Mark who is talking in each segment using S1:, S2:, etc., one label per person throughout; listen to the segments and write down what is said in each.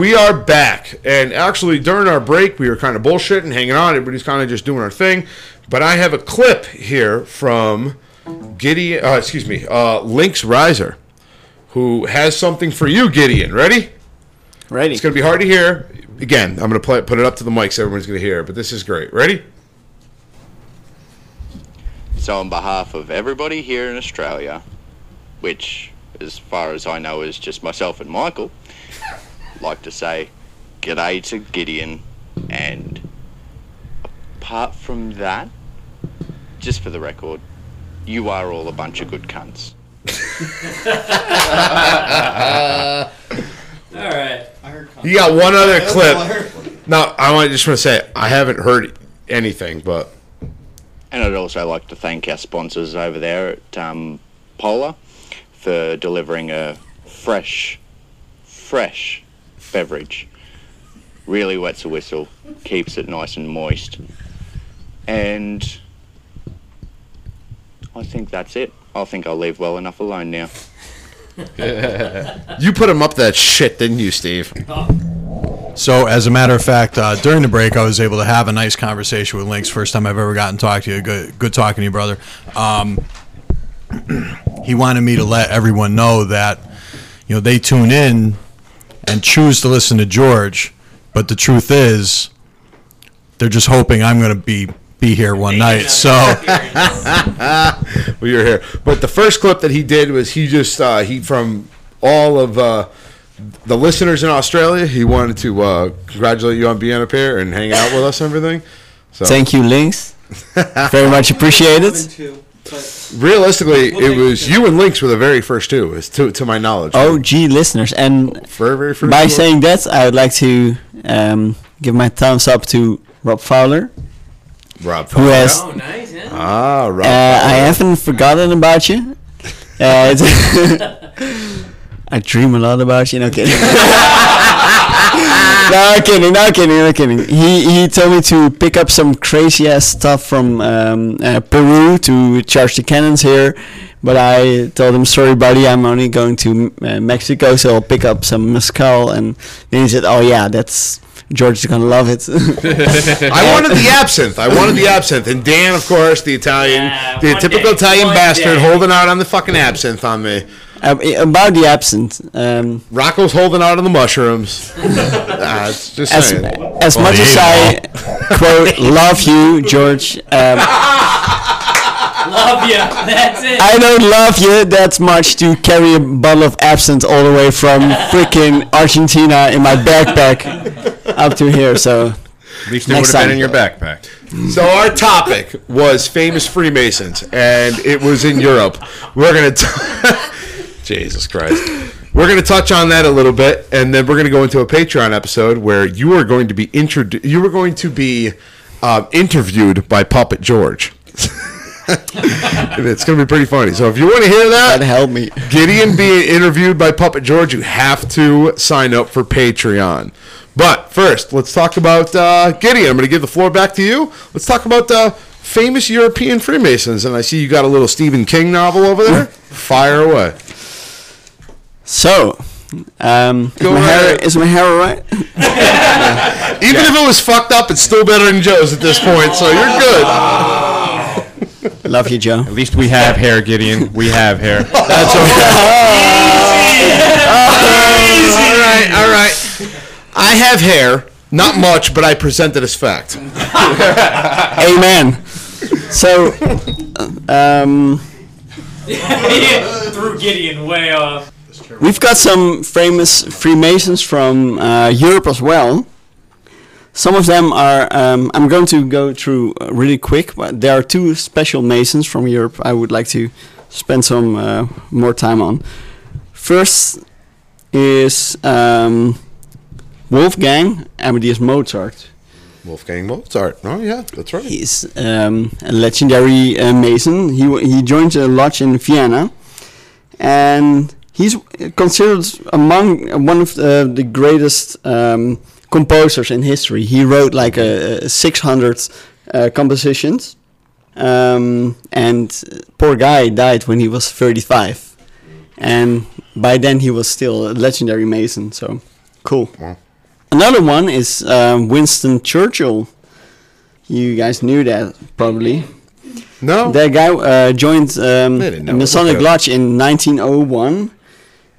S1: we are back. And actually, during our break, we were kind of bullshitting, hanging on. Everybody's kind of just doing our thing. But I have a clip here from Gideon, uh, excuse me, uh, Lynx Riser, who has something for you, Gideon. Ready?
S2: Ready.
S1: It's going to be hard to hear. Again, I'm going to play, put it up to the mic so everyone's going to hear it. But this is great. Ready?
S3: So, on behalf of everybody here in Australia, which, as far as I know, is just myself and Michael, I'd like to say g'day to Gideon. And apart from that, just for the record, you are all a bunch of good cunts.
S4: All right.
S1: You got one other clip. No, I just want to say I haven't heard anything, but
S3: And I'd also like to thank our sponsors over there at um, Polar for delivering a fresh, fresh beverage. Really wets the whistle, keeps it nice and moist. And I think that's it. I think I'll leave well enough alone now.
S1: you put him up that shit, didn't you, Steve?
S5: So, as a matter of fact, uh, during the break, I was able to have a nice conversation with Links. First time I've ever gotten to talk to you. Good, good talking to you, brother. Um, he wanted me to let everyone know that, you know, they tune in and choose to listen to George, but the truth is, they're just hoping I'm going to be be here one night. So,
S1: well, you're here. But the first clip that he did was he just uh, he from all of uh, the listeners in Australia. He wanted to uh, congratulate you on being up here and hanging out with us and everything. So
S2: Thank you, Lynx. Very much appreciated.
S1: Realistically, it was you and Lynx were the very first two, is to to my knowledge.
S2: OG listeners, and
S1: very very first.
S2: by
S1: two.
S2: saying that, I would like to um, give my thumbs up to Rob Fowler,
S1: Rob,
S2: who has.
S4: Oh, nice. Yeah.
S1: ah Rob,
S2: Uh, I haven't forgotten about you. Uh, I dream a lot about you. No kidding. no kidding. No kidding. No kidding. He he told me to pick up some crazy ass stuff from um, uh, Peru to charge the cannons here. But I told him, sorry, buddy, I'm only going to uh, Mexico, so I'll pick up some mezcal. And then he said, oh yeah, that's George's gonna love it.
S1: I wanted the absinthe. I wanted the absinthe, and Dan, of course, the Italian,
S4: Yeah,
S1: the typical
S4: day,
S1: Italian bastard,
S4: day.
S1: holding out on the fucking absinthe on me.
S2: Uh, about the absent, um,
S1: Rocco's holding out on the mushrooms. Ah, it's just
S2: as,
S1: saying.
S2: as much as I quote love you, George, um,
S4: Love you. That's it.
S2: I don't love you that much to carry a bottle of absinthe all the way from freaking Argentina in my backpack up to here. So
S6: At least it would have been in your backpack.
S1: So our topic was famous Freemasons, and it was in Europe. We're gonna, t- Jesus Christ, we're gonna touch on that a little bit, and then we're gonna go into a Patreon episode where you are going to be introduced. You are going to be um, interviewed by Puppet George. It's gonna be pretty funny. So if you want to hear that,
S2: that helped me.
S1: Gideon being interviewed by Puppet George, you have to sign up for Patreon. But first, let's talk about uh, Gideon. I'm going to give the floor back to you. Let's talk about uh, famous European Freemasons. And I see you got a little Stephen King novel over there. Fire away.
S2: So, um, is
S1: Go
S2: my hair
S1: ahead.
S2: is my hair all right?
S1: Even if it was fucked up, it's still better than Joe's at this point. So you're good.
S2: Love you, Joe.
S6: At least we have hair, Gideon. We have hair.
S1: That's okay. all right, all right. I have hair. Not much, but I present it as fact.
S2: Amen. So, um, yeah,
S4: Threw Gideon way off.
S2: We've got some famous Freemasons from uh, Europe as well. Some of them are. Um, I'm going to go through uh, really quick, but there are two special Masons from Europe I would like to spend some uh, more time on. First is um, Wolfgang Amadeus Mozart.
S1: Wolfgang Mozart. Oh yeah, that's right.
S2: He's um, a legendary uh, Mason. He w- he joined a lodge in Vienna, and he's considered among one of the, the greatest um, composers in history. He wrote like a, a 600 uh, compositions, um, and poor guy died when he was 35, and by then he was still a legendary Mason. So cool.
S1: Wow.
S2: Another one is um, Winston Churchill. You guys knew that probably.
S1: No.
S2: That guy uh, joined um,
S1: They didn't know.
S2: Masonic Lodge in 1901.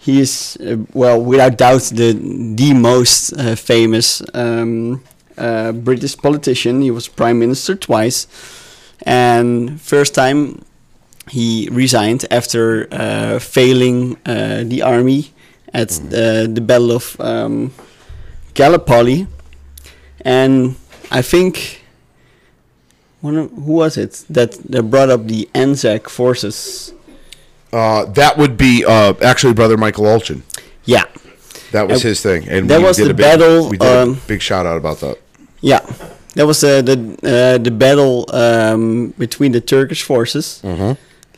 S2: He is, uh, well, without doubt, the the most uh, famous um, uh, British politician. He was prime minister twice, and first time he resigned after uh, failing uh, the army at uh, the Battle of um, Gallipoli, and I think one of, who was it that, that brought up the Anzac forces?
S1: Uh, that would be uh, actually brother Michael Olchin.
S2: Yeah,
S1: That was
S2: Uh,
S1: his thing, and
S2: that
S1: we
S2: was
S1: did
S2: the
S1: a big,
S2: battle,
S1: We did
S2: um,
S1: a big shout out about that.
S2: yeah, that was the the uh, the battle um, between the Turkish forces,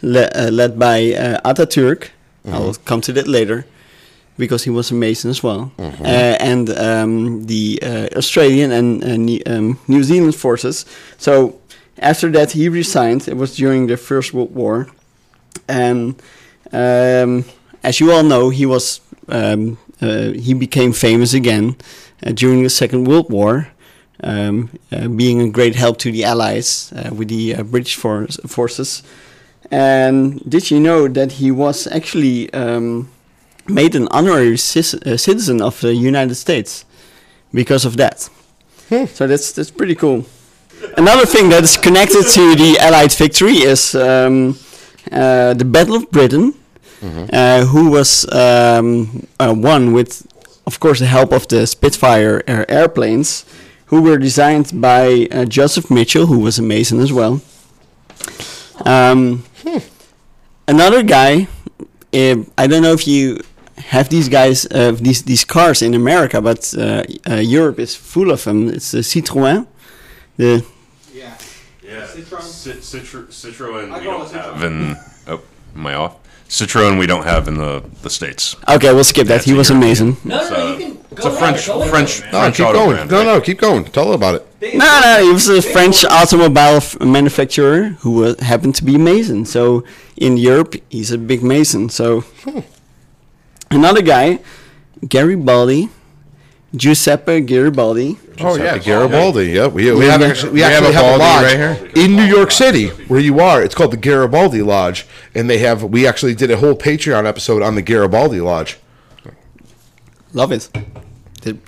S2: le- uh, led by uh, Ataturk. I'll come to that later, because he was a Mason as well, uh, and um, the uh, Australian and uh, um, New Zealand forces. So after that, he resigned. It was during the First World War, and um, as you all know, he was um, uh, he became famous again uh, during the Second World War, um, uh, being a great help to the Allies uh, with the uh, British for- forces. And did you know that he was actually um, made an honorary cis- uh, citizen of the United States because of that? So that's that's pretty cool. Another thing that is connected to the Allied victory is um, the Battle of Britain, uh, who was um, uh, won with, of course, the help of the Spitfire air- airplanes, who were designed by uh, Joseph Mitchell, who was a Mason as well. Um, Another guy, uh, I don't know if you have these guys, uh, these these cars in America, but uh, uh, Europe is full of them. It's the Citroën. The.
S7: Cit- Citro- Citroen we don't have in. Oh, am I off? Citroen we don't have in the, the States.
S2: okay, we'll skip that.
S7: That's
S2: He
S7: a
S2: was
S7: European.
S2: amazing.
S4: No, no,
S7: It's
S4: no,
S7: a-
S4: you can go
S7: It's a
S4: ahead,
S7: French
S4: go ahead.
S7: French
S1: No,
S7: French
S1: keep
S7: auto
S1: going.
S7: brand,
S1: no,
S7: right?
S1: no, keep going. Tell her about it.
S2: No, no, he was a French automobile f- manufacturer who uh, happened to be a Mason. So in Europe, he's a big Mason. So another guy, Gary Garibaldi, Giuseppe Garibaldi.
S6: Oh yeah,
S1: Garibaldi. Yeah, we, we have actually, we
S6: We have
S1: actually
S6: a
S1: have a lodge
S6: right here.
S1: in New York City where you are. It's called the Garibaldi Lodge, and they have. We actually did a whole Patreon episode on the Garibaldi Lodge.
S2: Love it.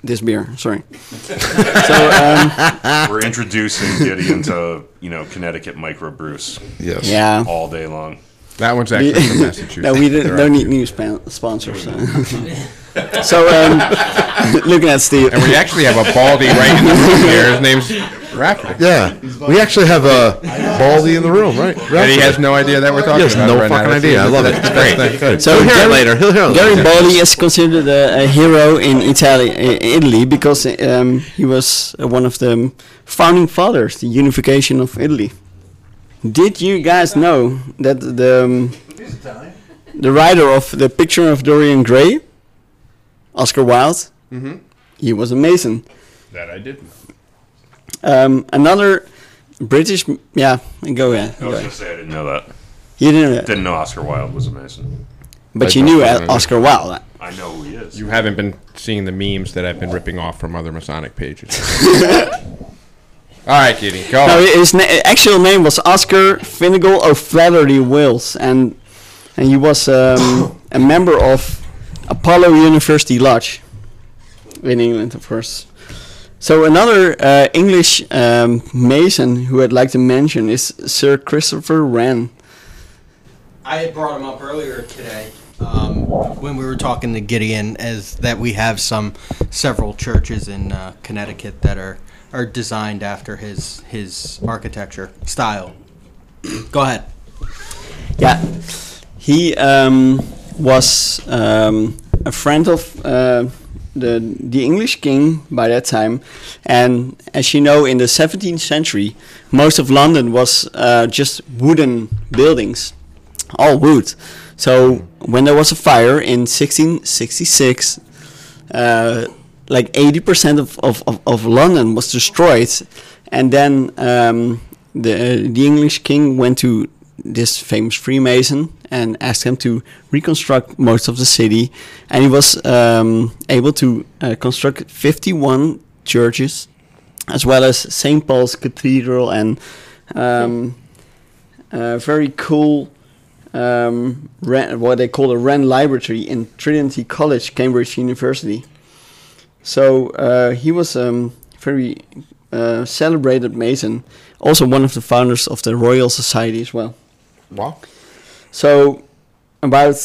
S2: This beer, sorry. so um,
S7: We're introducing Gideon to you know Connecticut microbrews
S1: Yes.
S2: yeah,
S7: all day long.
S6: That one's actually from Massachusetts.
S2: no, we didn't, don't need new span- sponsors. so um, looking at Steve,
S6: And we actually have a Baldy right in the room here. His name's Rafferty.
S1: Yeah, we actually have a Baldy in the room, right?
S6: And he has no idea that we're
S1: He
S6: talking
S1: has
S6: about.
S1: no
S6: right now.
S1: fucking
S6: That's-
S1: idea. I love it.
S6: That's great.
S1: That's good.
S2: So
S1: He'll hear it
S2: Gary-
S1: later. He'll hear it later.
S2: Garibaldi is considered a, a hero in Italy, i- Italy, because um, he was uh, one of the founding fathers, the unification of Italy. Did you guys know that the um, the writer of the Picture of Dorian Gray, Oscar Wilde, he was a Mason.
S6: That I didn't.
S2: Um, another British, m- yeah, go ahead.
S7: I was gonna say I didn't know that.
S2: You didn't know that,
S7: Didn't know Oscar Wilde was a Mason.
S2: but
S1: I
S2: you knew Oscar Wilde.
S7: I know who he is.
S6: You haven't been seeing the memes that I've been ripping off from other Masonic pages. All right, Kitty, go.
S2: No, his na- actual name was Oscar Finnegal O'Flahertie Wills, and and he was um, a member of Apollo University Lodge in England, of course. So another uh, English um, Mason who I'd like to mention is Sir Christopher Wren.
S4: I had brought him up earlier today um, when we were talking to Gideon, as that we have some several churches in uh, Connecticut that are are designed after his his architecture style. Go ahead.
S2: Yeah, he um, was um, a friend of uh, the the English king by that time, and as you know, in the 17th century, most of London was uh, just wooden buildings, all wood. So when there was a fire in 1666, uh, like 80% of, of, of, of London was destroyed, and then um, the the English king went to this famous Freemason and asked him to reconstruct most of the city, and he was um, able to uh, construct 51 churches, as well as St. Paul's Cathedral and um, a very cool um, what they call a Wren Library in Trinity College, Cambridge University. So uh, he was a um, very uh, celebrated Mason, also one of the founders of the Royal Society as well.
S1: Wow.
S2: So about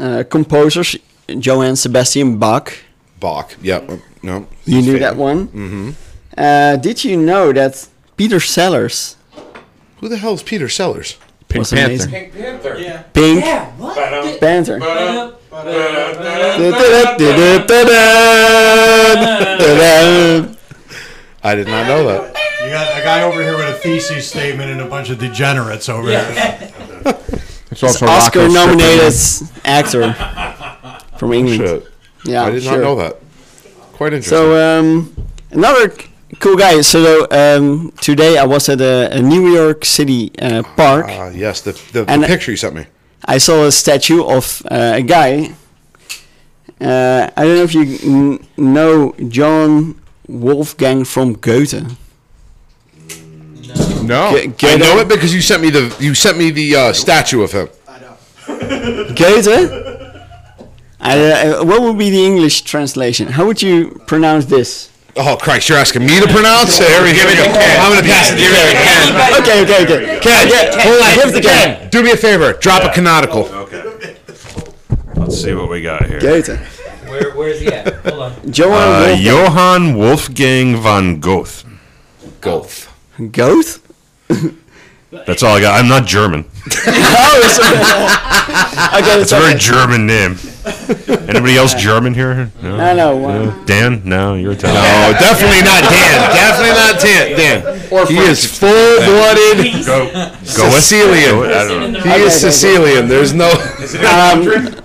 S2: uh, composers, Johann Sebastian Bach.
S1: Bach. Yep. uh, No.
S2: You knew that one. Mm-hmm. Uh, did you know that Peter Sellers
S1: Who the hell is Peter Sellers?
S6: Pink
S2: was
S6: Panther.
S2: amazing?
S6: Pink Panther.
S2: Pink Panther.
S1: I did not know that.
S5: You got a guy over here with a thesis statement and a bunch of degenerates over here.
S6: It's also
S2: Oscar
S6: Rocco
S2: nominated actor from England.
S1: Shit.
S2: Yeah,
S1: I did
S2: sure.
S1: not know that. Quite interesting.
S2: So um, another cool guy. So um, today I was at a, a New York City uh, park.
S1: Ah, yes, the, the,
S2: And-
S1: the picture you sent me.
S2: I saw a statue of uh, a guy. Uh, I don't know if you n- know John Wolfgang von Goethe.
S6: No.
S2: Ge-
S1: I know it because you sent me the you sent me the uh, statue of him.
S2: Goethe? I, uh, what would be the English translation? How would you pronounce this?
S1: Oh Christ, you're asking me to pronounce? Here we here we go. I'm gonna pass it to you. Ken.
S2: Okay, okay, okay.
S1: Ken,
S2: Yeah,
S1: hold on.
S2: give the
S1: Ken, do me a favor. Drop a canonical.
S7: Okay. Let's see what we got here.
S2: Goethe.
S8: Where, where's he at? Hold on.
S2: Johann
S7: Uh,
S2: Wolfgang.
S7: Johann Wolfgang von Goethe.
S1: Goth.
S2: Goethe?
S7: That's all I got. I'm not German.
S2: Oh, it's okay.
S7: It's a very German name. Anybody else German here? No.
S2: I know. One.
S7: No. Dan? No, you're Italian.
S1: No, definitely not Dan. Definitely not Dan. Dan. Or He is full-blooded
S7: Go. Go with
S1: Sicilian.
S7: Go I don't know.
S1: He is Sicilian. There's no.
S2: Um,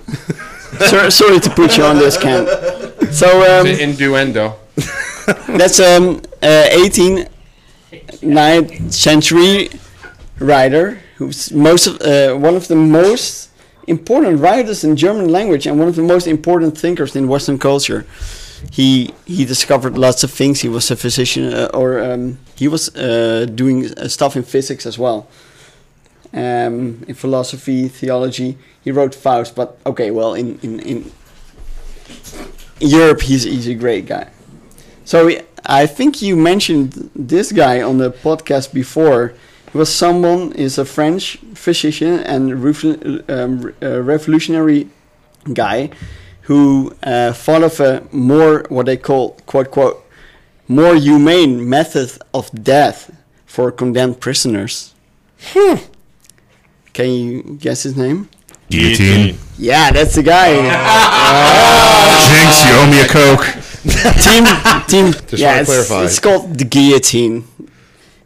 S2: sor- sorry to put you on this, Ken. So um,
S6: Innuendo.
S2: that's um, uh, 18th, 9th century writer who's most of, uh, one of the most important writers in German language and one of the most important thinkers in Western culture. He he discovered lots of things. He was a physician, uh, or um, he was uh, doing uh, stuff in physics as well. Um, in philosophy, theology, he wrote Faust. But okay, well, in in, in Europe, he's he's a great guy. So I think you mentioned this guy on the podcast before. He was someone is a French physician and revo- um, uh, revolutionary guy who uh, thought of a more what they call quote quote more humane method of death for condemned prisoners. Can you guess his name?
S7: Guillotine.
S2: Yeah, that's the guy.
S7: Jinx, you owe me a Coke.
S2: team, team.
S1: Just
S2: yeah,
S1: wanna
S2: it's,
S1: clarify.
S2: it's called the guillotine.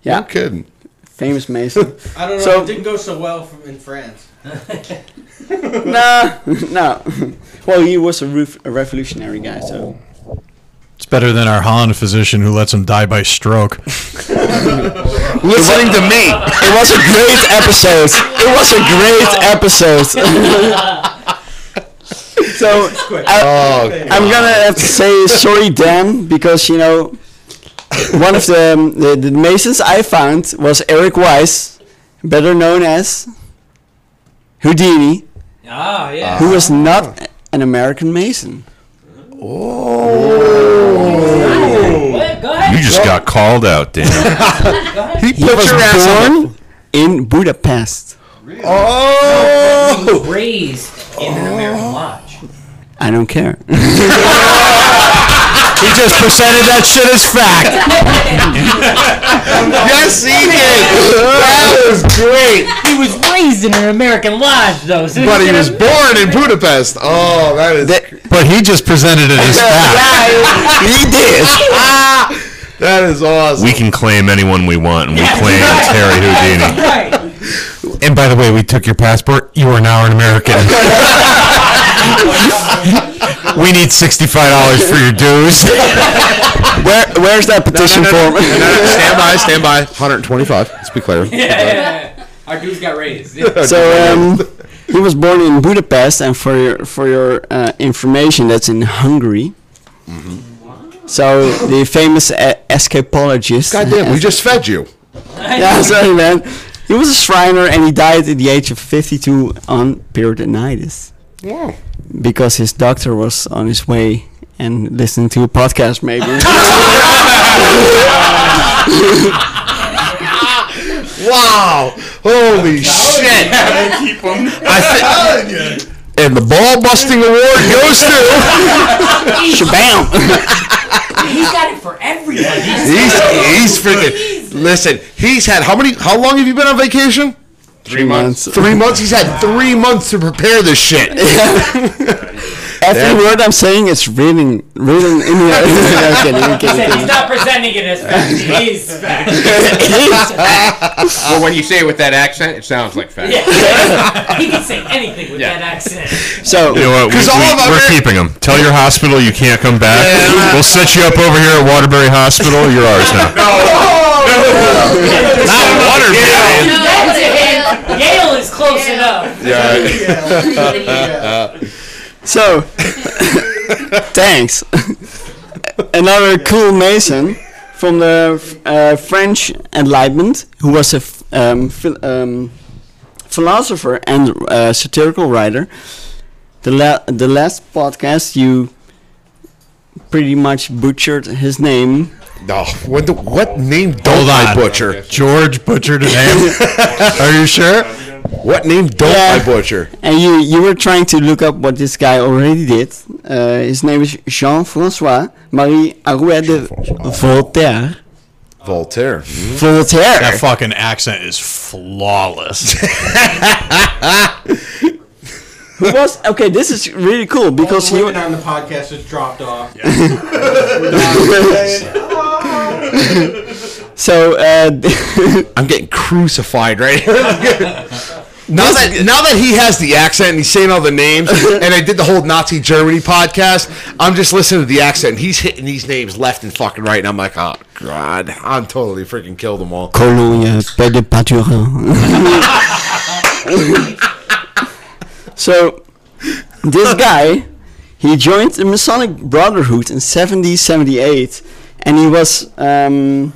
S2: Yeah,
S1: No kidding.
S2: Famous Mason.
S4: I don't know.
S2: So-
S4: it didn't go so well from, in France.
S2: no, no. Well, he was a, ref- a revolutionary guy, so
S5: It's better than our Holland physician who lets him die by stroke.
S1: Listening to me.
S2: it was a great episode. It was a great episode. so I,
S1: Oh,
S2: I'm gonna have to say sorry, Dan, because you know one of the, um, the the Masons I found was Eric Weiss, better known as Houdini,
S8: Ah, yeah.
S2: who was not an American Mason.
S8: What? Go.
S7: You just got called out, Dan.
S1: He
S2: He
S1: put
S2: was
S1: your ass on.
S2: born in Budapest.
S1: Oh.
S8: He was raised in an American lodge.
S2: I don't care.
S5: He just presented that shit as fact.
S1: Yes, he did. That was great.
S8: He was raised in an American lodge, though. So
S1: But he was born in Budapest. Oh, that is.
S5: But he just presented it as fact.
S2: Yeah, he did.
S1: Ah, That is awesome.
S7: We can claim anyone we want, and we claim Terry Houdini.
S8: Right.
S5: And by the way, we took your passport. You are now an American. We need sixty-five dollars for your dues.
S2: Where, where's that petition form?
S1: stand by, stand by. 125. Let's be clear.
S8: Yeah, yeah, yeah. Our dues got raised.
S2: so um, he was born in Budapest, and for your for your uh, information, that's in Hungary. So the famous uh, escapologist.
S1: God damn, we just fed you.
S2: yeah, sorry, man. He was a Shriner, and he died at the age of 52 on peritonitis
S1: Wow.
S2: Because his doctor was on his way and listening to a podcast, maybe.
S1: Wow. Holy shit. I thi- and the ball busting award goes to.
S2: Shabam!
S8: He's got it for everybody.
S1: He's he's freaking. Listen, he's had how many? How long have you been on vacation?
S2: Three months.
S1: Three months. He's had three months to prepare this shit.
S2: Every word I'm saying is written, written in the. I'm kidding, I'm kidding,
S8: He
S2: I'm
S8: he's not presenting it as fact. He's fact.
S2: kidding.
S6: Well, when you say it with that accent, it sounds like fact.
S8: Yeah. he can say anything with that accent.
S2: so,
S7: You know what? We,
S1: Because all
S7: we,
S1: of
S7: we're keeping him. Tell your hospital you can't come back. We'll set you up over here at Waterbury Hospital. You're ours now.
S1: Not Waterbury.
S8: That's. Yale is close enough. Yeah.
S2: so, thanks. Another cool Mason from the uh, French Enlightenment, who was a f- um, phil- um, philosopher and uh, satirical writer. The la- the last podcast you pretty much butchered his name.
S1: No. What the, what name don't
S5: Hold
S1: I
S5: on.
S1: butcher?
S5: George butchered a name. Are you sure?
S1: What name don't
S2: Yeah.
S1: I butcher?
S2: And you, you were trying to look up what this guy already did. Uh, his name is Jean-François Marie Arouet de Voltaire.
S1: Voltaire.
S2: Voltaire.
S5: That fucking accent is flawless.
S2: Who was okay? This is really cool because
S4: All
S2: he.
S4: the women on the podcast just dropped off.
S2: So uh,
S1: I'm getting crucified right here. now that now that he has the accent and he's saying all the names, and I did the whole Nazi Germany podcast, I'm just listening to the accent. and He's hitting these names left and fucking right, and I'm like, oh god, I'm totally freaking killed them all.
S2: Cologne, so this guy, he joined the Masonic Brotherhood in 1778, and he was um,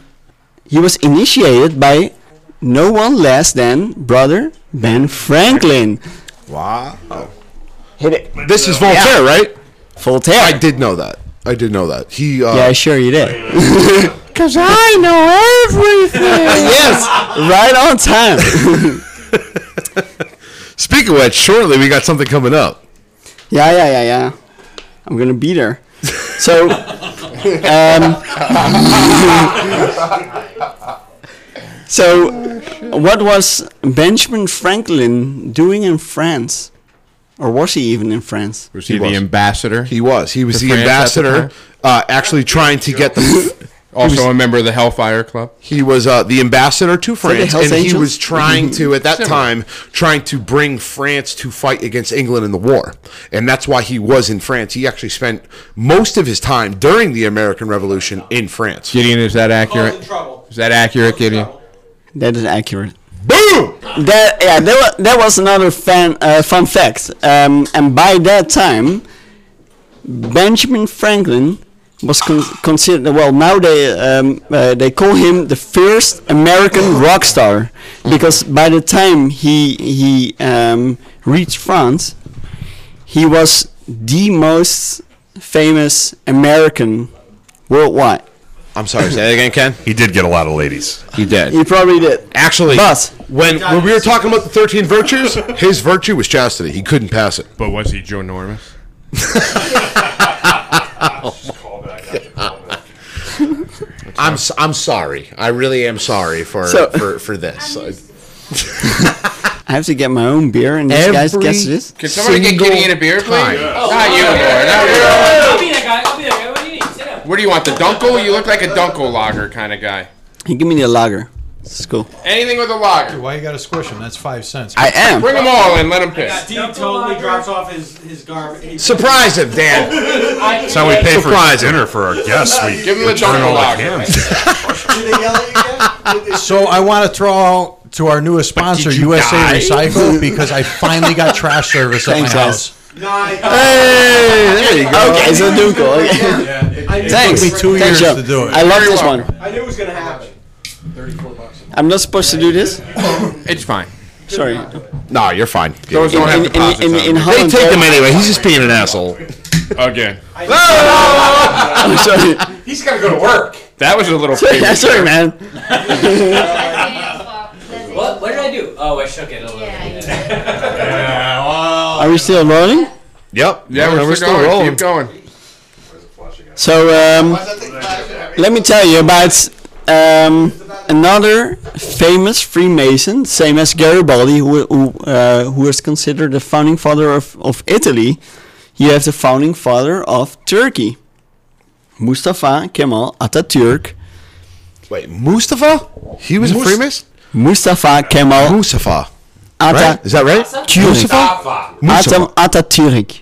S2: he was initiated by no one less than brother Ben Franklin.
S1: Wow. Hit it. This is Voltaire, right?
S2: Voltaire.
S1: I did know that. I did know that. He. Uh,
S2: Yeah, sure you did.
S1: Cause I know everything.
S2: yes, right on time.
S1: Speaking of which, shortly we got something coming up.
S2: Yeah, yeah, yeah, yeah. I'm gonna be there. So, um, so what was Benjamin Franklin doing in France, or was he even in France?
S6: Was he,
S1: was.
S6: the ambassador?
S1: He was. He was the
S6: France at the
S1: ambassador, uh, actually trying to get the.
S6: also a member of the Hellfire Club.
S1: He was uh, the ambassador to France,
S2: Hells
S1: and he was trying to, at that
S6: Similar.
S1: time, trying to bring France to fight against England in the war, and that's why he was in France. He actually spent most of his time during the American Revolution in France.
S6: Gideon, is that accurate? Is that accurate, Gideon?
S2: That is accurate.
S1: Boom!
S2: That yeah, that was, that was another fan, uh, fun fact. Um, and by that time, Benjamin Franklin was con- considered. Well, now they um, uh, they call him the first American rock star because by the time he he um, reached France, he was the most famous American worldwide.
S1: I'm sorry. Say that again, Ken.
S7: He did get a lot of ladies.
S1: He did.
S2: He probably did.
S1: Actually,
S2: But
S1: when when we were talking about the 13 virtues, his virtue was chastity. He couldn't pass it.
S6: But was he Joe Normus?
S1: I'm s- I'm sorry. I really am sorry for
S2: So-
S1: for, for this.
S2: I have to get my own beer, and this guy's
S1: Every-
S2: guess this.
S6: Can somebody get
S1: Single
S6: in a beer, please?
S1: time.
S6: Not oh, you, oh, Lord. Not oh, you.
S8: I'll be that guy. I'll be that guy. What do you need? Sit down.
S6: What do you want? The Dunkel? You look like a Dunkel lager kind of guy.
S2: He give me the lager. This is cool.
S6: Anything with a lager.
S5: Why you got to squish him? That's five cents.
S2: I am.
S6: Bring them all in. Let them pick.
S4: Steve totally drops off his, his garbage.
S1: Surprise him, Dan.
S7: That's how we pay for
S1: Surprise
S7: dinner for our guests. We
S6: Give him the
S7: turn
S6: Dunkel
S7: all the
S6: lager.
S7: cans.
S4: Did they yell at you again?
S5: So I want to throw out to our newest sponsor,
S1: you
S5: USA
S1: die?
S5: Recycle, because I finally got trash service at
S2: Thanks,
S5: my
S2: guys.
S5: house.
S4: Nice.
S1: Hey, there you go.
S2: Okay, so Dunkel. Okay.
S4: I knew,
S2: Thanks.
S5: It took me two
S2: Thanks,
S5: years
S2: Joe.
S5: to do it.
S2: I love this one.
S4: I knew it was gonna happen.
S2: I'm not supposed to do this.
S6: It's fine.
S2: Sorry.
S1: No, you're fine.
S6: Those
S1: They
S6: don't have
S2: In, in,
S6: deposits
S2: in,
S6: on
S2: in
S6: them.
S2: Holland,
S1: take him anyway. He's just being an asshole.
S6: Again.
S2: I'm sorry.
S4: He's gotta go to work.
S6: That was a little
S2: Yeah,
S6: premature.
S2: sorry, man.
S8: What? What did I do? Oh, I shook it a little bit.
S2: Are we still rolling?
S1: Yep.
S6: Yeah, we're, still, going. Keep going.
S2: So um, let me tell you about um, another famous Freemason, same as Garibaldi, who who, uh, who is considered the founding father of, of Italy. You have the founding father of Turkey, Mustafa Kemal Atatürk.
S1: Wait, Mustafa? He was a Freemason?
S2: Mustafa Kemal
S1: Mustafa.
S2: Ata-
S1: Right? Is that right?
S2: Mustafa
S1: Mustafa.
S2: Atatürk.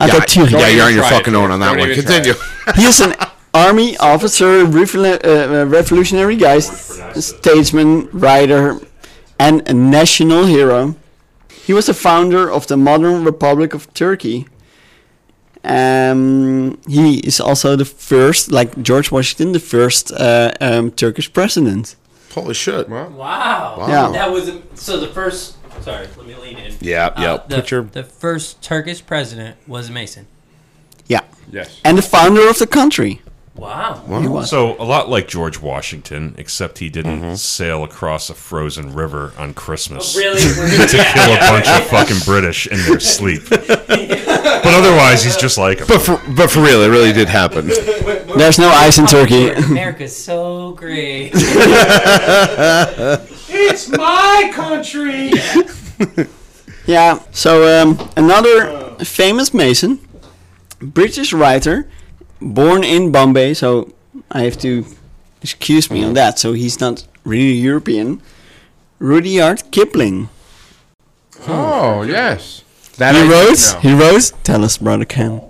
S1: Yeah,
S2: Atatürk.
S1: yeah, you're on your
S6: try it,
S1: fucking own on that
S6: Don't
S1: one. Continue.
S2: He is an army officer, revol- uh, uh, revolutionary guy, statesman, writer, and a national hero. He was the founder of the modern Republic of Turkey. Um, he is also the first, like George Washington, the first uh, um, Turkish president.
S1: Holy shit.
S8: Wow.
S2: Yeah.
S8: That was a, so the first. Sorry, let me lean in.
S1: Yeah,
S8: Uh,
S1: yeah.
S8: The,
S1: Put your
S8: the first Turkish president was a Mason.
S2: Yeah.
S6: Yes.
S2: And the founder of the country.
S8: Wow.
S2: He was.
S7: So a lot like George Washington, except he didn't
S1: Mm-hmm.
S7: sail across a frozen river on Christmas
S8: Oh, Really? Gonna
S7: to kill a bunch of fucking British in their sleep. but otherwise, he's just like 'em.
S1: But for, but for real, it really did happen.
S2: There's no ice in Turkey.
S8: America's so great.
S4: It's my country.
S2: Yeah. So um, another famous Mason, British writer, born in Bombay. So I have to excuse me on that. So he's not really European. Rudyard Kipling.
S6: Oh, yes. That
S2: He
S6: I did
S2: He rose. Tell us, brother Ken.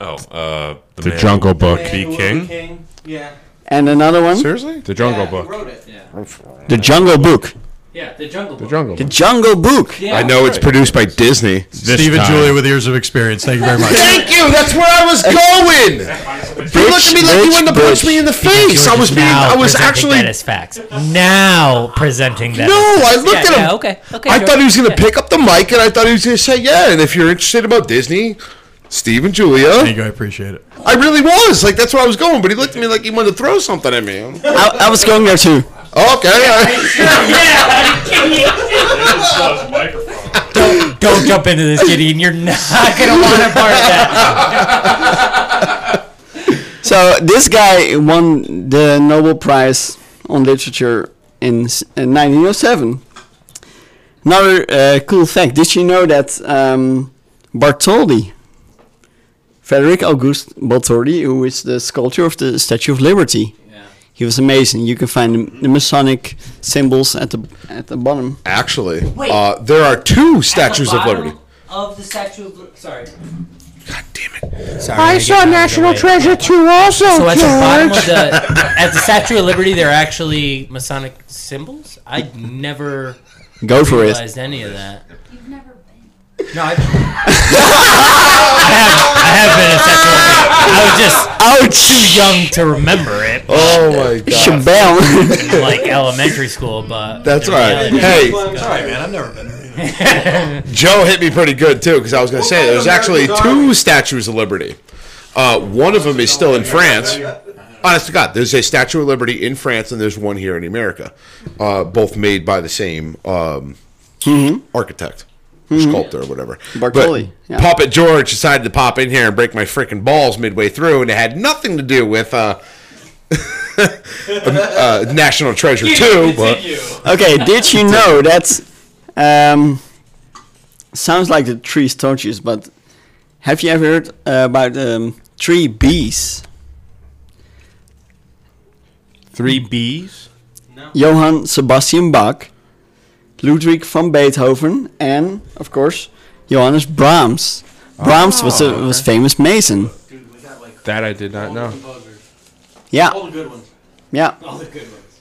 S7: oh, uh, the,
S6: The
S7: man
S6: Jungle
S7: who-
S6: Book.
S7: Be King.
S4: King. Yeah.
S2: And another one,
S1: Seriously?
S6: The Jungle
S4: yeah,
S6: Book.
S4: He wrote it.
S2: The Jungle Book.
S8: Yeah, the Jungle
S6: The
S8: Book.
S6: Jungle
S2: The
S6: Book.
S2: Jungle Book.
S8: Yeah.
S1: I know it's produced by Disney.
S7: This
S5: Steve and
S7: time.
S5: Julia with years of experience. Thank you very much.
S1: Thank you. That's where I was going. You looked at me like you wanted to punch me in the face. I was being. I was actually.
S8: that as facts. Now presenting that.
S1: No, I looked
S8: yeah,
S1: at him.
S8: Yeah, okay. Okay.
S1: I
S8: sure.
S1: thought he was going to
S8: Yeah.
S1: pick up the mic and I thought he was going to say, yeah. And if you're interested about Disney, Steve and Julia.
S5: Thank you. I appreciate it.
S1: I really was. Like, that's where I was going. But he looked at me like he wanted to throw something at me.
S2: I, I was going there too.
S1: Okay. yeah.
S8: Don't, don't jump into this, Gideon. You're not gonna want a part of that.
S2: So this guy won the Nobel Prize on Literature in, in 1907. Another uh, cool fact: Did you know that um, Bartholdi, Frederick August Bartholdi, who is the sculptor of the Statue of Liberty, he was amazing. You can find the, the Masonic symbols at the at the bottom.
S1: Actually,
S8: Wait.
S1: uh, there are two statues of liberty.
S8: Of the Statue of Li- Sorry.
S1: God damn it.
S8: Sorry. I saw National Treasure too, also. So at the bottom of the at the Statue of Liberty, there are actually Masonic symbols. I'd never
S2: Go for it.
S8: realized any of that. You've never been. No, I've, I have. I have been at Statue of I was just too young to remember it.
S1: Oh my god.
S2: Shabam.
S8: like elementary school, but
S1: That's
S8: in
S1: right.
S8: reality-
S1: Hey,
S5: Sorry, man. I've never been there.
S1: Joe hit me pretty good too because I was going to say there's actually two statues of liberty. Uh, one of them is still in France. Honest to God, there's a Statue of Liberty in France, and there's one here in America, uh, both made by the same um, architect, sculptor, or whatever.
S2: Bartoli,
S1: But
S2: yeah.
S1: Puppet George decided to pop in here and break my freaking balls midway through, and it had nothing to do with uh, uh, National Treasure Two. But
S2: Okay, did you know that? Um, sounds like the three stooges, but have you ever heard uh, about um, three B's?
S6: Three B's.
S2: Johann Sebastian Bach, Ludwig van Beethoven, and of course Johannes Brahms. Brahms was a was famous mason.
S6: Dude, got, like, That I did not know.
S2: Yeah,
S4: All the good ones.
S2: yeah.
S4: All the good ones.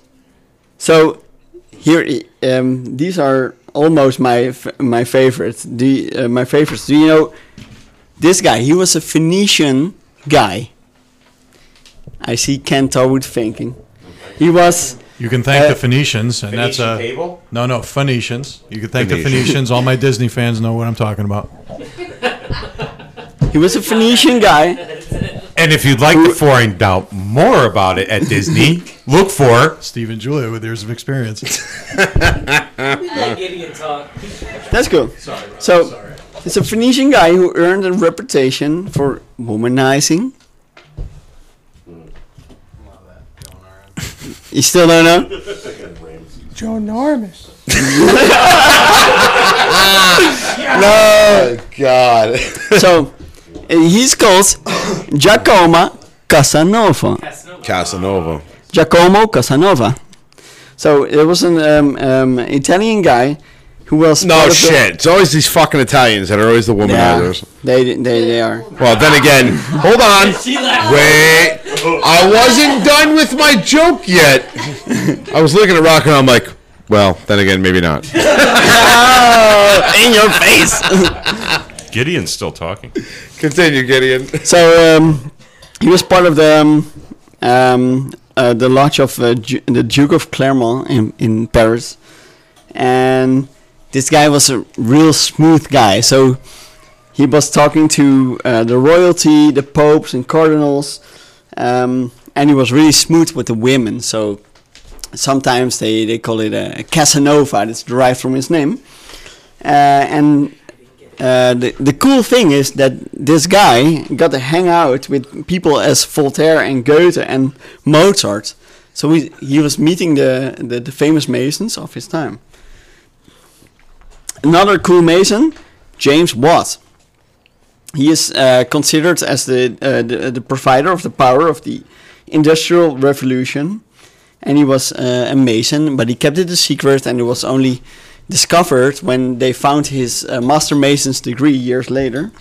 S2: So here, um, these are almost my f- my favorites. The uh, my favorites. Do you know this guy? He was a Phoenician guy. I see Ken Toad thinking. He was.
S5: You can thank
S2: Uh,
S5: the Phoenicians, and that's a
S6: table?
S5: no, no Phoenicians. You can thank the
S1: Phoenicians.
S5: Phoenicians. All my Disney fans know what I'm talking about.
S2: He was a Phoenician guy.
S9: And if you'd like to find out more about it at Disney, look for
S5: Steve and Julia with years of experience.
S8: Idiot talk.
S2: That's cool. So, it's a Phoenician guy who earned a reputation for womanizing. You still don't know?
S6: Joe Normus.
S1: oh God,
S2: so, he's called Giacomo Casanova.
S1: Casanova.
S2: Giacomo Casanova. So, it was an um, um, Italian guy who was.
S1: No
S2: part of the-
S1: shit. It's always these fucking Italians that are always the
S2: Yeah,
S1: womanizers.
S2: they, they, they are.
S1: Well, then again, hold on. Wait, I wasn't done with my joke yet. I was looking at Rock and I'm like, well, then again, maybe not.
S2: Oh, in your face.
S7: Gideon's still talking.
S1: Continue, Gideon.
S2: So um, he was part of the um, um, uh, the lodge of uh, Ju- the Duke of Clermont in, in Paris, and this guy was a real smooth guy. So he was talking to uh, the royalty, the popes, and cardinals, um, and he was really smooth with the women. So sometimes they, they call it a Casanova. That's derived from his name, uh, and uh, the, the cool thing is that this guy got to hang out with people as Voltaire and Goethe and Mozart. So he, he was meeting the, the, the famous masons of his time. Another cool mason, James Watt. He is uh, considered as the, uh, the the provider of the power of the Industrial Revolution, and he was uh, a mason, but he kept it a secret, and it was only discovered when they found his uh, master mason's degree years later.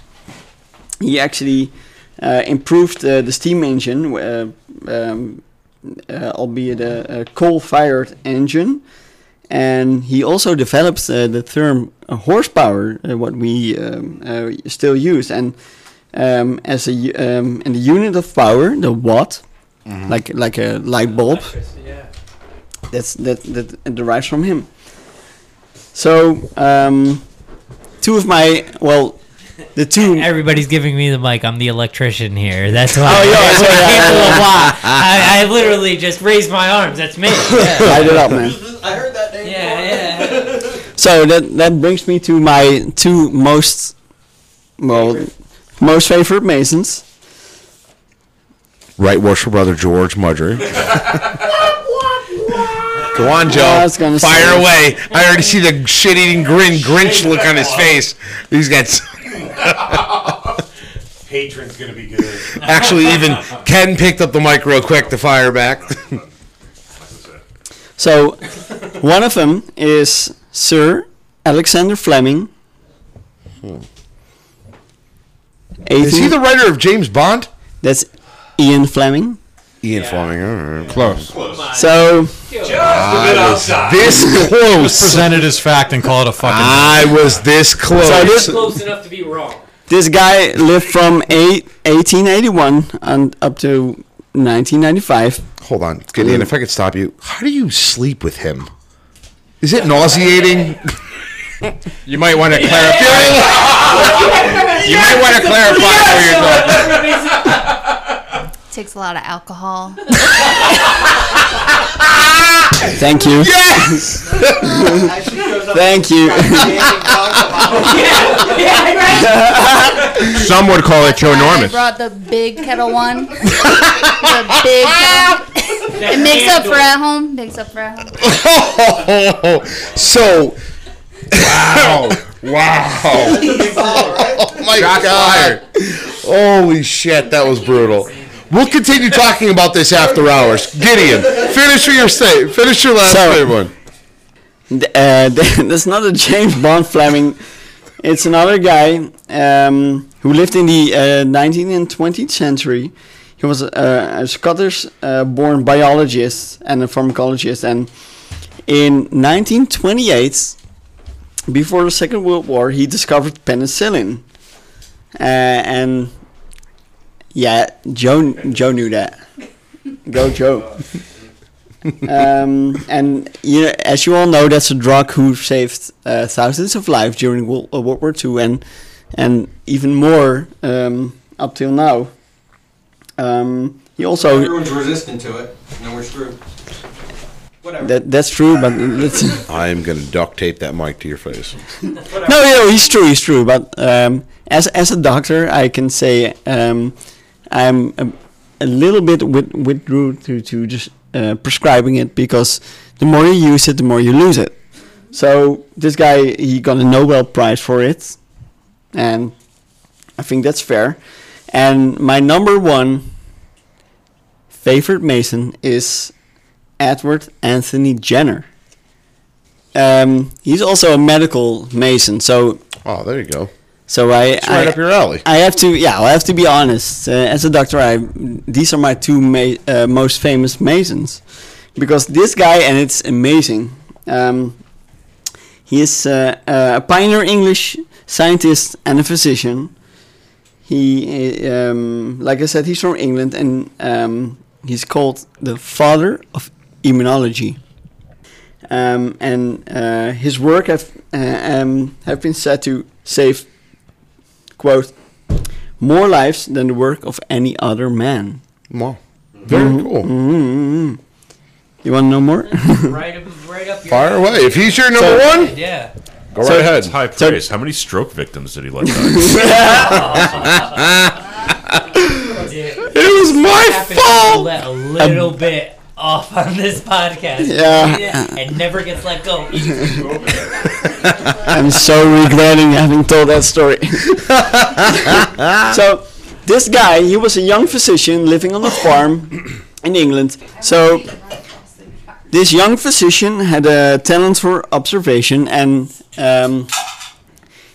S2: He actually uh, improved uh, the steam engine, um, albeit a, a coal-fired engine, and he also developed uh, the term uh, horsepower, uh, what we um, uh, still use, and um, as a u- um, in the unit of power, the watt, like like a light bulb. That's that that derives from him. So um, two of my well, the two.
S8: Everybody's giving me the mic. I'm the electrician here. That's why.
S2: Oh, yeah,
S8: That's
S2: yeah,
S8: why
S2: yeah,
S8: people
S2: yeah,
S8: are why. I, I literally just raised my arms. That's me. Yeah,
S2: Light it up, man.
S4: I heard that name.
S8: yeah. yeah.
S2: So that that brings me to my two most well most favorite masons.
S1: Right worship brother George Mudgery. Go on, Joe.
S2: I
S1: Fire
S2: say-
S1: away. I already see the shit-eating grin, Grinch look on his face. He's got. s-
S9: Patreon's gonna be good.
S1: Actually, even Ken picked up the mic real quick to fire back.
S2: So one of them is Sir Alexander Fleming.
S1: Is he the writer of James Bond?
S2: That's Ian Fleming.
S1: Ian Fleming. all right.
S6: Close.
S2: So
S1: I was this close.
S5: Presented as fact and call it a fucking.
S1: I was this close.
S2: So this-
S8: Close enough to be wrong.
S2: this guy lived from eight, 1881 and up to 1995.
S1: Hold on, Gideon. If I could stop you, how do you sleep with him? Is it nauseating?
S6: You might want to clarify. you might want to clarify where you're going.
S10: To takes a lot of alcohol.
S2: Thank you.
S1: Yes.
S2: Thank you.
S6: Some would call it Joe
S10: I
S6: Norman.
S10: brought the big kettle one. the big kettle. It makes up for at home. Makes up for at home.
S1: so, wow, wow. Oh my god! Holy shit, that was brutal. We'll continue talking about this after hours. Gideon, finish your state. Finish your last
S2: So-
S1: favorite one.
S2: Uh, there's not a James Bond Fleming. It's another guy um, who lived in the uh, 19th and 20th century. He was a, a Scottish-born biologist and a pharmacologist, and in 1928, before the Second World War, he discovered penicillin. Uh, and yeah, Joe Joe knew that. Go Joe. um, and you know, as you all know, that's a drug who saved uh, thousands of lives during World, uh, World War II, and and even more um, up till now. Um, he also
S4: Everyone's resistant to it. No, we're screwed. Whatever.
S2: that that's true, but let's.
S1: I'm gonna duct tape that mic to your face.
S2: No, no, he's true, he's true. But um, as as a doctor, I can say um, I'm a, a little bit with, withdrew to to just uh, prescribing it because the more you use it, the more you lose it. So this guy, he got a Nobel Prize for it, and I think that's fair. And my number one favorite Mason is Edward Anthony Jenner. Um, he's also a medical Mason, so
S1: Oh, there you go.
S2: So I
S1: It's right
S2: I,
S1: up your alley.
S2: I have to yeah I have to be honest. Uh, as a doctor, I these are my two ma- uh, most famous Masons because this guy and it's amazing. Um, he is uh, a pioneer English scientist and a physician. He, uh, um, like I said, he's from England and um, he's called the father of immunology. Um, and uh, his work have uh, um, have been said to save quote more lives than the work of any other man.
S1: Wow, very cool.
S2: Mm-hmm. You want to know more?
S8: right up, right up your
S1: Fire away. If he's your number
S2: So-
S1: one,
S8: Yeah.
S1: go right ahead.
S11: It's high
S2: So-
S11: praise. How many stroke victims did he let die?
S2: It was my fault.
S8: A little bit off on this podcast.
S2: Yeah.
S8: And never gets let go.
S2: I'm so regretting having told that story. so, this guy, he was a young physician living on a farm in England. So, this young physician had a talent for observation, and um,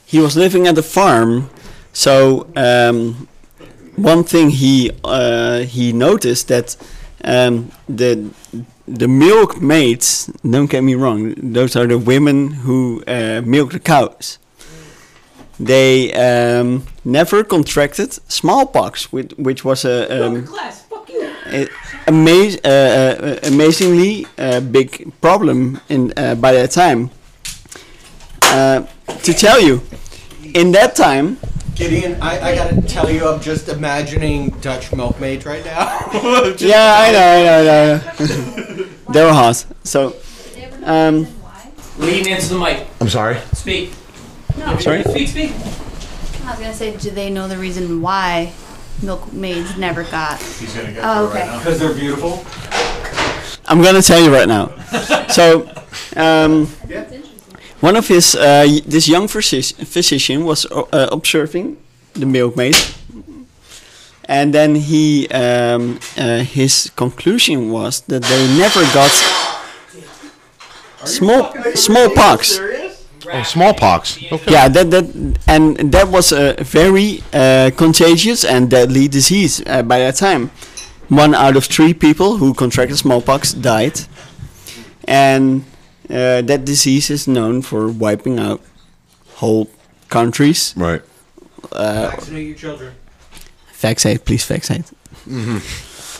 S2: he was living at the farm. So, um, one thing he uh, he noticed that um, the the milkmaids. Don't get me wrong; those are the women who uh, milk the cows. They um, never contracted smallpox, which, which was a, um, a amaz- uh, uh, amazingly uh, big problem in uh, by that time. Uh, to tell you, in that time,
S4: Gideon, I, I gotta tell you, I'm just imagining Dutch milkmaids right now.
S2: Yeah, I know, I know, I know. they were hot. So, um,
S8: Lean into the mic.
S1: I'm sorry.
S8: Speak.
S10: No,
S2: Sorry?
S8: Speak, speak.
S10: I was gonna say, do they know the reason why milkmaids never got?
S5: He's gonna get
S10: Oh,
S5: to it right
S10: okay.
S4: Because they're beautiful.
S2: I'm gonna tell you right now. so, um, one of his uh, this young physi- physician was o- uh, observing the milkmaid, and then he um, uh, his conclusion was that they never got small smallpox.
S1: Oh, smallpox. Okay.
S2: Yeah, that that and that was a very uh, contagious and deadly disease uh, by that time. One out of three people who contracted smallpox died, and uh, that disease is known for wiping out whole countries.
S1: Right.
S2: Uh,
S4: Vaccinate your children.
S2: vaccinate, please vaccinate.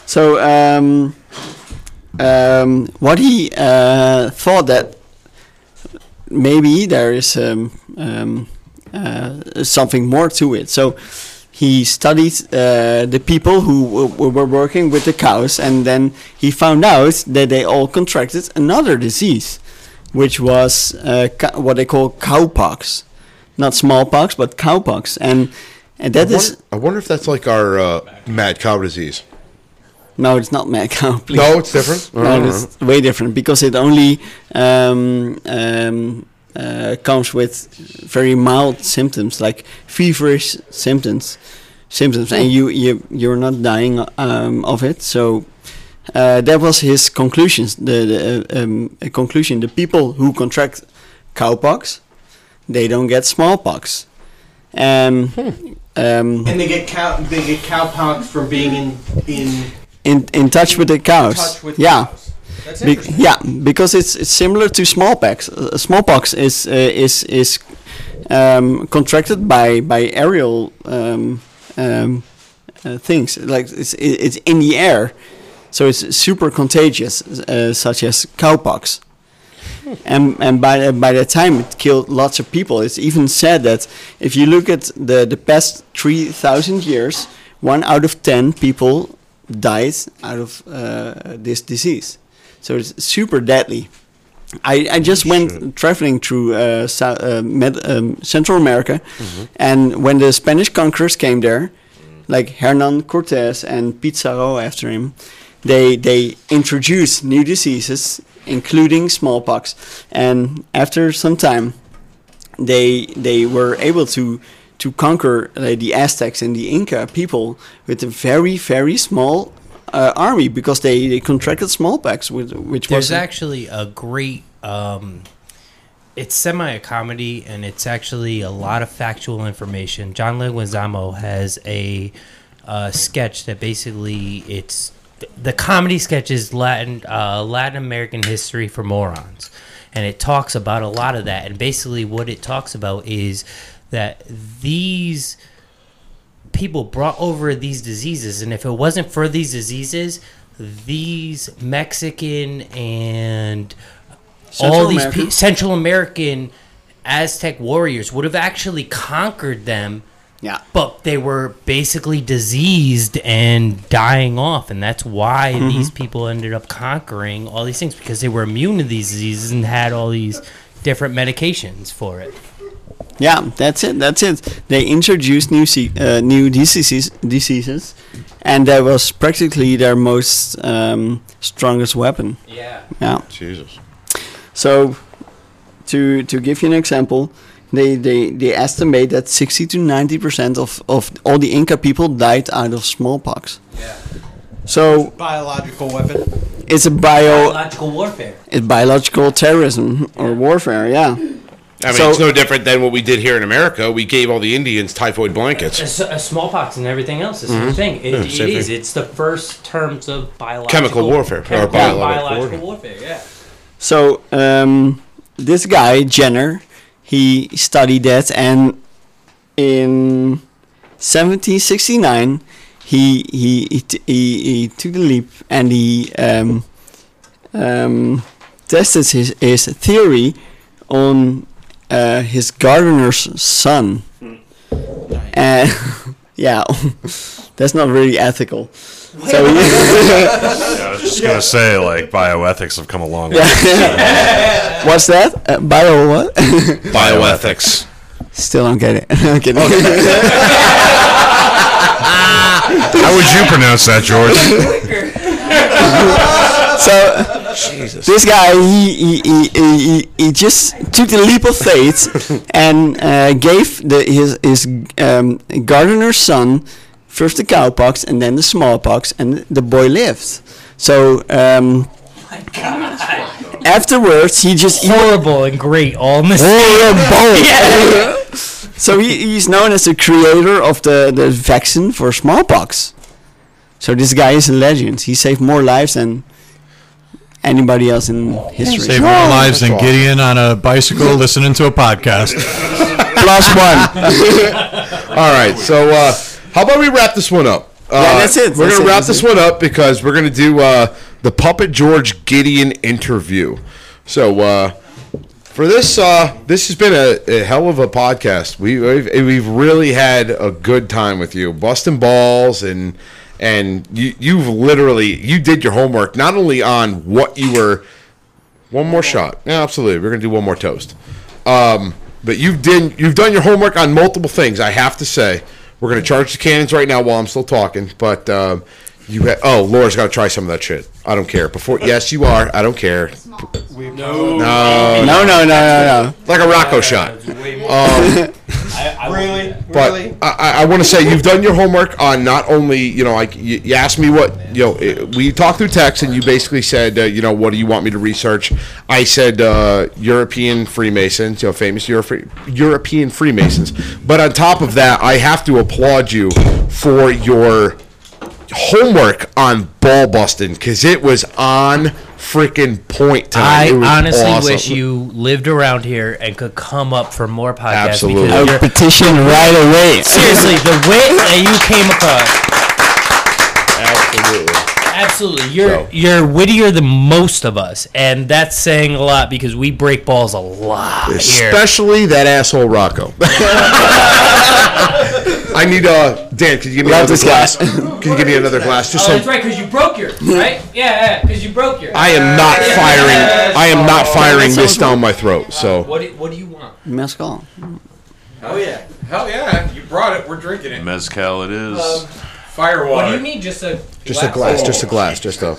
S2: So um, um, what he uh, thought that maybe there is um, um, uh, something more to it. So he studied uh, the people who w- were working with the cows, and then he found out that they all contracted another disease, which was uh, ca- what they call cowpox, not smallpox, but cowpox, and and that
S1: I,
S2: is
S1: wonder, I wonder if that's like our uh, mad cow disease.
S2: no, it's not mad cow. Please.
S1: No, it's different.
S2: No,
S1: Uh-huh.
S2: it's way different because it only um, um, uh, comes with very mild symptoms like feverish symptoms, symptoms, and you you you're not dying um, of it. So uh, that was his conclusions. The, the uh, um, conclusion: the people who contract cowpox, they don't get smallpox. Um, um,
S4: And they get cow they get cowpox from being in in
S2: in in touch with the cows.
S4: touch with
S2: yeah.
S4: cows.
S2: Be- yeah, because it's it's similar to smallpox. Uh, smallpox is uh, is is um, contracted by by aerial um, um, uh, things. Like it's it's in the air, so it's super contagious, uh, such as cowpox. And and by by the time it killed lots of people, it's even said that if you look at the the past three thousand years, one out of ten people died out of uh, this disease. So it's super deadly. I, I just went traveling through uh, South, uh, Med, um, Central America, and when the Spanish conquerors came there, like Hernan Cortés and Pizarro after him, they they introduced new diseases, including smallpox, and after some time, they they were able to to conquer uh, the Aztecs and the Inca people with a very very small uh, army because they, they contracted smallpox, with, which
S8: There's
S2: was
S8: actually a great. Um, it's semi a comedy, and it's actually a lot of factual information. John Leguizamo has a uh, sketch that basically it's the comedy sketch is Latin uh, Latin American history for morons, and it talks about a lot of that. And basically, what it talks about is that these people brought over these diseases, and if it wasn't for these diseases, these Mexican and
S2: Central
S8: all these
S2: American?
S8: pe- Central American Aztec warriors would have actually conquered them.
S2: Yeah.
S8: But they were basically diseased and dying off, and that's why
S2: Mhm.
S8: these people ended up conquering all these things because they were immune to these diseases and had all these different medications for it.
S2: Yeah, that's it. That's it. They introduced new se- uh, new diseases, diseases, and that was practically their most um, strongest weapon.
S8: Yeah.
S2: Yeah.
S1: Jesus.
S2: So, to to give you an example, they they, they estimate that sixty to ninety percent of of all the Inca people died out of smallpox.
S4: Yeah.
S2: So
S4: Biological weapon.
S2: it's a bio
S8: Biological warfare.
S2: it's biological terrorism or warfare. Yeah.
S1: I mean,
S2: So-
S1: it's no different than what we did here in America. We gave all the Indians typhoid blankets.
S8: A, s- a smallpox and everything else is the same thing. It,
S1: Yeah,
S8: it
S1: same
S8: is.
S1: thing.
S8: It's the first terms of biological
S1: Chemical warfare, or biological
S8: biological
S1: warfare.
S8: warfare. Yeah.
S2: So um, this guy Jenner, he studied that, and in 1769, he he he, t- he, he took the leap and he um, um, tested his his theory on uh, his gardener's son. And yeah, that's not really ethical. So he-
S7: Yeah, I was just gonna say, like bioethics have come a long way.
S2: Yeah. What's that? Uh, bio what?
S1: Bioethics.
S2: Still don't get it. I'm kidding.
S7: How would you pronounce that, George?
S2: so this guy, he he, he, he, he he just took the leap of faith and uh, gave the his his um, gardener's son first the cowpox and then the smallpox, and the boy lived. So. Um, Afterwards, he just
S8: horrible and great all in the
S2: horrible.
S8: Yeah.
S2: So he, he's known as the creator of the, the vaccine for smallpox. So this guy is a legend. He saved more lives than anybody else in history.
S5: Save more lives than Gideon on a bicycle listening to a podcast.
S2: Plus one.
S1: All right, so uh, how about we wrap this one up? Uh,
S2: Yeah, that's it,
S1: We're
S2: that's
S1: gonna
S2: it,
S1: wrap this
S2: it.
S1: one up because we're gonna do uh, the Puppet George Gideon interview. So, uh, for this. Uh, this has been a, a hell of a podcast. We we've, we've really had a good time with you, busting balls and and you you've literally you did your homework not only on what you were. One more shot. Yeah, absolutely. We're gonna do one more toast. Um, but you've did you've done your homework on multiple things. I have to say, we're gonna charge the cannons right now while I'm still talking. But um, you ha- oh, Laura's got to try some of that shit. I don't care. Before yes, you are. I don't care.
S2: No.
S1: No,
S2: No, no, no, no, no.
S1: Like a Rocco shot. Um,
S4: really?
S1: but
S4: really?
S1: I, I- I want to say you've done your homework on not only you know like you, you asked me what you know it, we talked through text and you basically said uh, you know what do you want me to research I said uh, European Freemasons you know famous Euro- European Freemasons but on top of that I have to applaud you for your homework on ball busting because it was on freaking point time
S8: I honestly
S1: awesome.
S8: wish you lived around here and could come up for more podcasts.
S1: Absolutely.
S8: because
S2: I would petition right away.
S8: Seriously, the way that you came across,
S1: absolutely
S8: absolutely, you're
S1: So.
S8: you're wittier than most of us, and that's saying a lot because we break balls a lot here.
S1: Especially that asshole Rocco. I need uh Dan, can you give me
S2: Love
S1: another glass? Can you give me another glass? Just
S8: Oh,
S1: so
S8: that's right, because you broke yours, right? Yeah, yeah, because you broke your.
S1: I am not
S8: Yeah.
S1: firing I am not
S8: Oh.
S1: firing this down my throat. So
S8: What do, what do you want?
S2: Mezcal.
S4: Oh yeah.
S9: Hell yeah, you brought it. We're drinking it.
S11: Mezcal it is.
S8: Um,
S9: Fire
S8: What do you need? Just a
S1: just a glass, just a glass, just a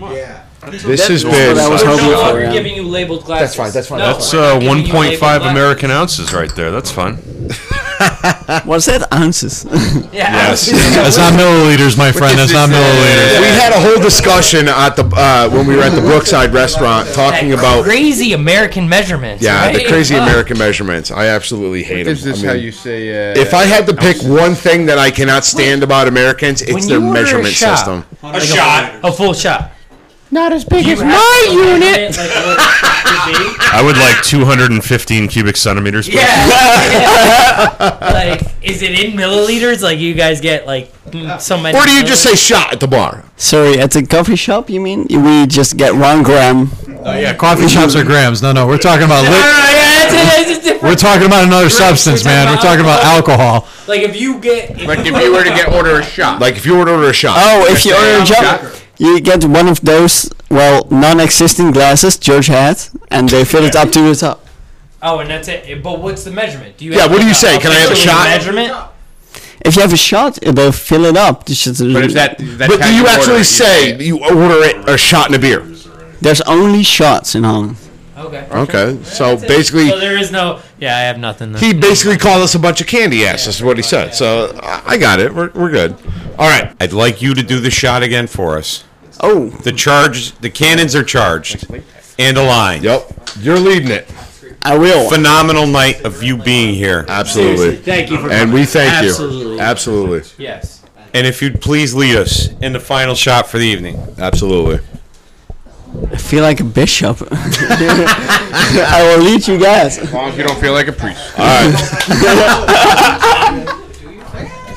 S4: Yeah.
S1: This has
S2: what
S1: been
S2: I was
S8: We're
S2: hoping
S8: no
S2: for,
S8: longer
S2: yeah.
S8: giving you labeled glasses.
S1: That's fine, that's fine,
S8: No,
S1: that's
S11: That's
S8: we're
S11: uh,
S8: not giving you
S11: 1.5
S8: glasses.
S11: American ounces right there. That's fine.
S2: What's that? Ounces.
S8: Yeah.
S1: Yes.
S5: That's not milliliters, my friend. That's not milliliters.
S1: we had a whole discussion at the uh, when we were at the Brookside restaurant talking
S8: That
S1: about
S8: crazy American measurements.
S1: yeah,
S8: right?
S1: the crazy
S8: Fuck.
S1: American measurements. I absolutely hate them.
S9: Is this
S1: I
S9: how you say? Uh,
S1: if I had to pick one thing that I cannot stand about Americans, it's their
S8: you a
S1: measurement
S8: shot-
S1: system.
S8: A shot. A full shot.
S9: Not as big
S8: You
S9: as my unit.
S8: measurement, Like it.
S11: I would like 215 cubic centimeters. please.
S8: Yeah. like, is it in milliliters? Like, you guys get like mm, so many.
S1: Or do you just say shot at the bar?
S2: Sorry, at the coffee shop, you mean? We just get one gram.
S5: Oh, yeah, coffee shops are grams. No, no, we're talking about
S8: No, no, no, yeah, it's, it's, it's different.
S5: we're talking about another
S8: Right,
S5: substance,
S8: we're
S5: man.
S8: talking
S5: We're talking about alcohol.
S8: Like, if you get. If
S9: Like if you were to get order a shot.
S1: Like if you were to order a shot.
S2: Oh, if you order a
S9: Shot.
S2: Job, you get one of those, well, non-existing glasses George had, and they fill it up to the top.
S8: Oh, and that's it. But what's the measurement? Do you
S1: Yeah,
S8: have,
S1: what do
S8: like,
S1: you say? Can I have a shot?
S8: Measurement.
S2: If you have a shot, they'll fill it up.
S9: But is that? That's
S1: But do you actually
S9: it,
S1: say
S9: say-
S1: you order it, a shot and a beer?
S2: There's only shots in Holland.
S8: Okay.
S1: Okay, so
S8: That's it.
S1: basically,
S8: So there is no. Yeah, I have nothing.
S1: he basically called us a bunch of candy asses. Is what he said. So I I got it. We're, we're good. All right.
S9: I'd like you to do the shot again for us.
S2: Oh,
S9: The charge, the cannons are charged, and a line.
S1: Yep. You're leading it.
S2: I will.
S9: Phenomenal night of you being here.
S1: Absolutely.
S8: Thank you for.
S1: And we thank
S8: Absolutely.
S1: you. Absolutely.
S8: Yes.
S9: And if you'd please lead us in the final shot for the evening.
S1: Absolutely.
S2: I feel like a bishop. I will lead you guys.
S9: As long as you don't feel like a priest.
S1: All right.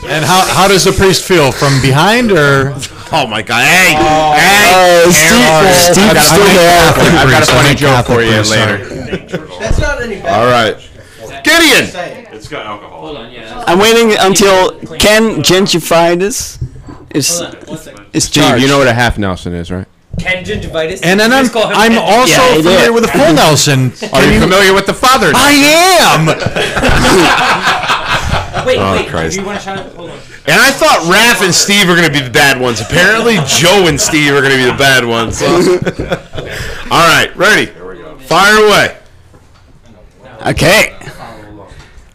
S5: And how, how does the priest feel? From behind or?
S1: Oh my God. Hey.
S2: Oh, oh Steve, Steve,
S5: got-
S2: still there.
S9: I've got a funny
S5: I'm
S9: joke for you
S5: priest,
S9: later.
S4: That's not any better.
S1: All right. Gideon.
S4: It.
S11: It's got alcohol.
S8: Hold on. Yeah.
S2: I'm waiting until Ken gentrify this. Is
S8: Hold on.
S2: Is
S9: Steve, you know what a half Nelson is, right?
S8: Ken gingivitis.
S5: And then I'm,
S8: just call him
S5: I'm also
S2: Yeah,
S5: familiar with the full Nelson.
S9: Are you familiar with the father?
S5: I am.
S8: Wait,
S1: Oh,
S8: wait.
S1: Christ.
S8: Do you want to shout? Hold on.
S1: And I thought Raph and Steve were going to be the bad ones. Apparently, Joe and Steve are going to be the bad ones. All right. Ready. Fire away.
S2: Okay.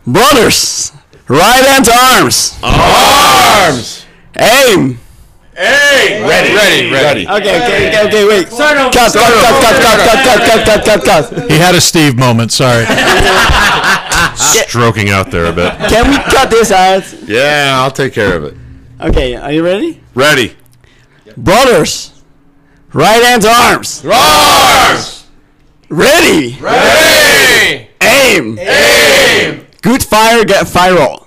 S2: Brothers, right hand to arms.
S1: Arms.
S2: Aim.
S1: Hey. Ready. Ready. Ready.
S2: Okay, okay, okay, okay, wait.
S8: Start over.
S2: Cut, cut, cut, cut, cut, cut, cut, cut, cut, cut, cut.
S5: He had a Steve moment. Sorry.
S11: Stroking out there a bit.
S2: Can we cut this out?
S1: Yeah, I'll take care of it.
S2: Okay, are you ready?
S1: Ready.
S2: Brothers, right hands, arms.
S1: Arms.
S2: Ready.
S1: Ready.
S2: Aim.
S1: Aim.
S2: Good fire, get fire roll.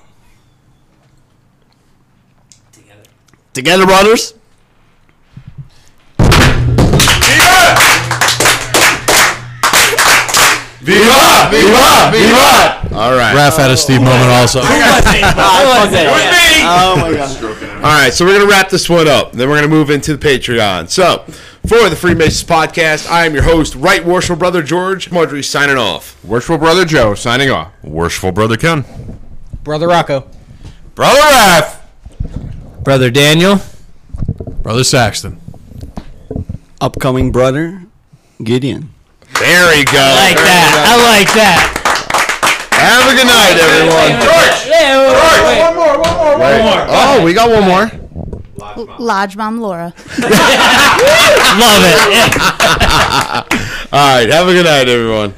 S2: Together, Together, brothers.
S1: Viva! Viva! All right.
S5: Raph had a Steve oh, moment also.
S2: Oh my god.
S1: All right, so we're going to wrap this one up. Then we're going to move into the Patreon. So, for the Freemasons podcast, I am your host, Right Worshipful Brother George. Marjorie signing off.
S6: Worshipful brother Joe signing off.
S11: Worshipful brother Ken.
S4: Brother Rocco.
S6: Brother Raph.
S8: Brother Daniel.
S5: Brother Saxton.
S2: Upcoming brother, Gideon.
S1: There you go.
S8: Like that. I like that.
S1: Have a good night, everyone. George! George!
S6: One more, one more, one more.
S1: Oh, we got one more.
S10: Lodge Mom Laura.
S8: Love it.
S1: All right, have a good night, everyone.